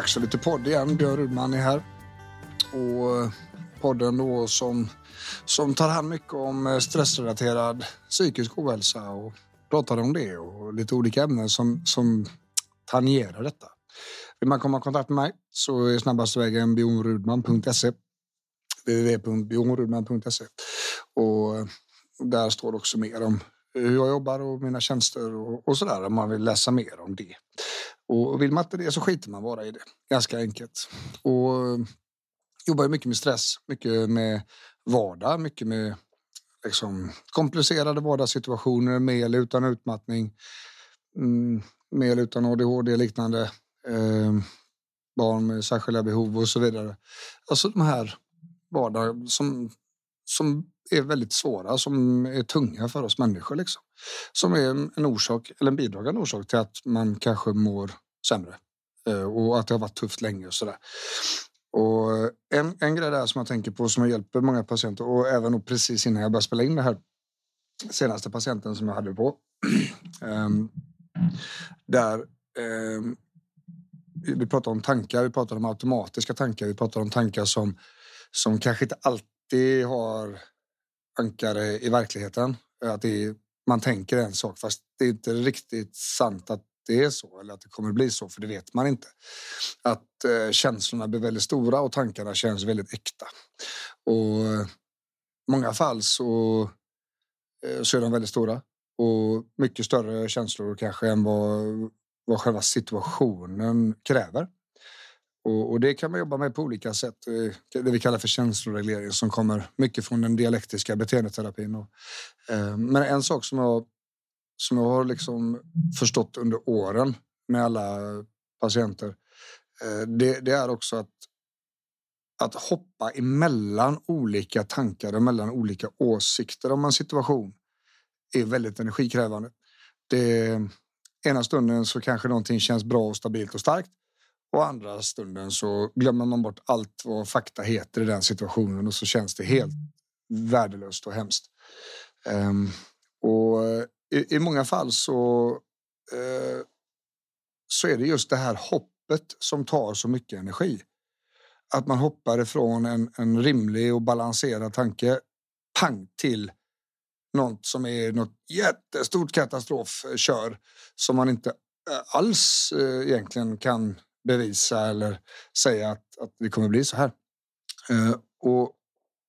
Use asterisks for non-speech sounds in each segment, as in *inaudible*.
Dags för lite podd igen. Björn Rudman är här. Och eh, podden då som, som tar hand mycket om eh, stressrelaterad psykisk ohälsa och pratar om det och lite olika ämnen som, som tangerar detta. Vill man komma i kontakt med mig så är snabbaste vägen bjornrudman.se www.bjornrudman.se och eh, där står också mer om hur jag jobbar och mina tjänster och, och sådär om man vill läsa mer om det. Och vill man inte det så skiter man bara i det. Ganska enkelt. Och jobbar mycket med stress, mycket med vardag, mycket med liksom, komplicerade vardagssituationer med eller utan utmattning. Mm, med eller utan ADHD liknande. Eh, barn med särskilda behov och så vidare. Alltså de här vardag som, som är väldigt svåra, som är tunga för oss människor. Liksom. Som är en orsak, eller en bidragande orsak till att man kanske mår sämre. Eh, och att det har varit tufft länge och sådär. Och en, en grej där som jag tänker på som jag hjälper många patienter och även precis innan jag började spela in det här senaste patienten som jag hade på. *clears throat* Ehm, där ehm, vi pratar om tankar, vi pratar om automatiska tankar, vi pratar om tankar som, som kanske inte alltid har ankare i verkligheten. Att är, man tänker en sak fast det är inte riktigt sant att det är så eller att det kommer bli så, för det vet man inte. Att eh, känslorna blir väldigt stora och tankarna känns väldigt äkta. Och i många fall så, eh, så är de väldigt stora och mycket större känslor kanske än vad, vad själva situationen kräver. Och, och, det kan man jobba med på olika sätt. Eh, det vi kallar för känsloreglering som kommer mycket från den dialektiska beteendeterapin. Och, eh, men en sak som jag som jag har liksom förstått under åren med alla patienter, eh, det, det, är också att, att hoppa emellan olika tankar och mellan olika åsikter om en situation är väldigt energikrävande. Det, ena stunden så kanske någonting känns bra och stabilt och starkt och andra stunden så glömmer man bort allt vad fakta heter i den situationen och så känns det helt värdelöst och hemskt. Um, och eh, i, i många fall så, uh, så är det just det här hoppet som tar så mycket energi. Att man hoppar ifrån en, en rimlig och balanserad tanke pang till något som är något jättestort katastrofkör eh, som man inte alls egentligen kan bevisa eller säga att, att det kommer bli så här. Eh, och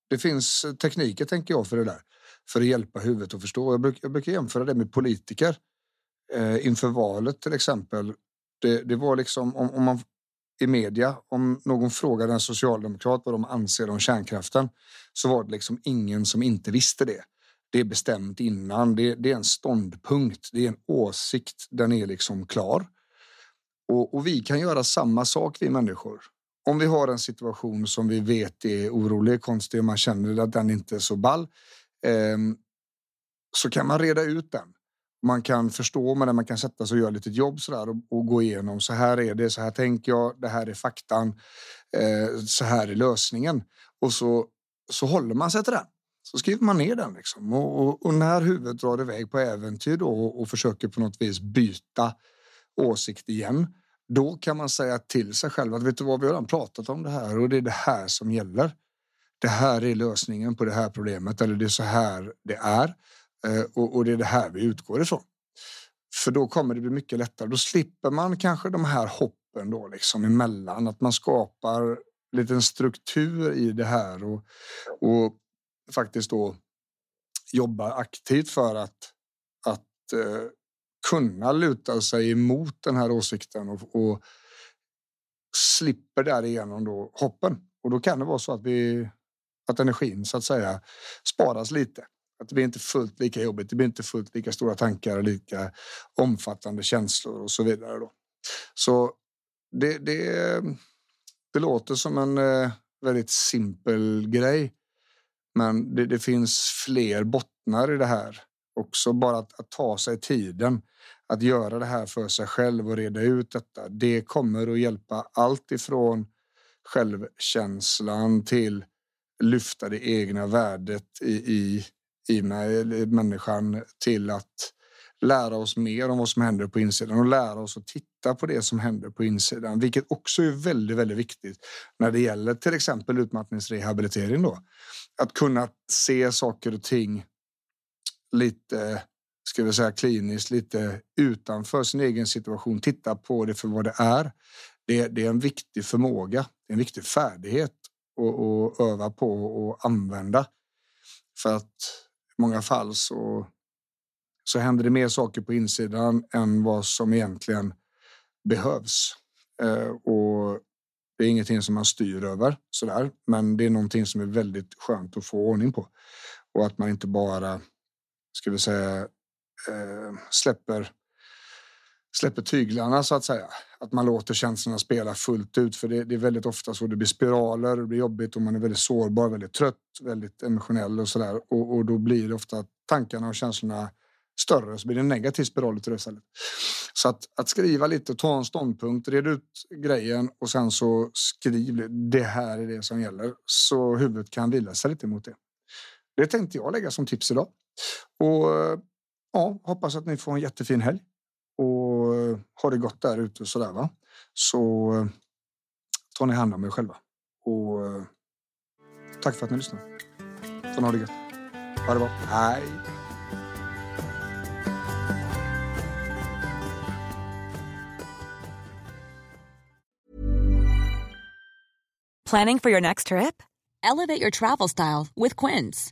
det finns tekniker, tänker jag, för det där för att hjälpa huvudet att förstå. Jag brukar, jag brukar jämföra det med politiker eh, inför valet till exempel. Det, det var liksom om, om, man i media, om någon frågade en socialdemokrat vad de anser om kärnkraften så var det liksom ingen som inte visste det. Det är bestämt innan. Det, det är en ståndpunkt. Det är en åsikt. Den är liksom klar. Och, och, vi kan göra samma sak, vi människor. Om vi har en situation som vi vet är orolig, konstig och man känner att den inte är så ball Eh, så kan man reda ut den. Man kan förstå med den, man kan sätta sig och göra lite jobb så där och, och, gå igenom. Så här är det, så här tänker jag, det här är faktan, eh, så här är lösningen. Och så, så håller man sig till den. Så skriver man ner den. Liksom. Och, och, och, när huvudet drar iväg på äventyr då och, och försöker på något vis byta åsikt igen, då kan man säga till sig själv att vet du vad, vi har redan pratat om det här och det är det här som gäller det här är lösningen på det här problemet eller det är så här det är eh, och, och det är det här vi utgår ifrån. För då kommer det bli mycket lättare. Då slipper man kanske de här hoppen då liksom emellan, att man skapar liten struktur i det här och, och faktiskt då jobbar aktivt för att, att eh, kunna luta sig emot den här åsikten och, och slipper därigenom då hoppen. Och då kan det vara så att vi att energin så att säga sparas lite. Att det blir inte fullt lika jobbigt. Det blir inte fullt lika stora tankar, lika omfattande känslor och så vidare. Då. Så det, det, det låter som en eh, väldigt simpel grej. Men det, det, finns fler bottnar i det här. Också bara att, att, ta sig tiden att göra det här för sig själv och reda ut detta. Det kommer att hjälpa allt ifrån självkänslan till lyfta det egna värdet i, i, i människan till att lära oss mer om vad som händer på insidan och lära oss att titta på det som händer på insidan, vilket också är väldigt, väldigt viktigt när det gäller till exempel utmattningsrehabilitering. Då. Att kunna se saker och ting lite, ska vi säga kliniskt, lite utanför sin egen situation. Titta på det för vad det är. Det, det är en viktig förmåga, en viktig färdighet att öva på och använda. För att i många fall så så händer det mer saker på insidan än vad som egentligen behövs. Eh, och det är ingenting som man styr över sådär, men det är någonting som är väldigt skönt att få ordning på och att man inte bara ska vi säga eh, släpper släpper tyglarna så att säga. Att man låter känslorna spela fullt ut för det, det, är väldigt ofta så det blir spiraler, det blir jobbigt och man är väldigt sårbar, väldigt trött, väldigt emotionell och sådär och, och då blir det ofta tankarna och känslorna större så blir det en negativ spiral utav det istället. Så att, att skriva lite, ta en ståndpunkt, red ut grejen och sen så skriv det här är det som gäller så huvudet kan vila sig lite mot det. Det tänkte jag lägga som tips idag. Och eh, ja, hoppas att ni får en jättefin helg och eh, ha det gott där ute och så där va. Så eh, tar ni hand om er själva och tack för att ni lyssnar. Sen ha det gött. Ha det bra. Hej! Planning for your next trip? Elevate your travel style with Quince.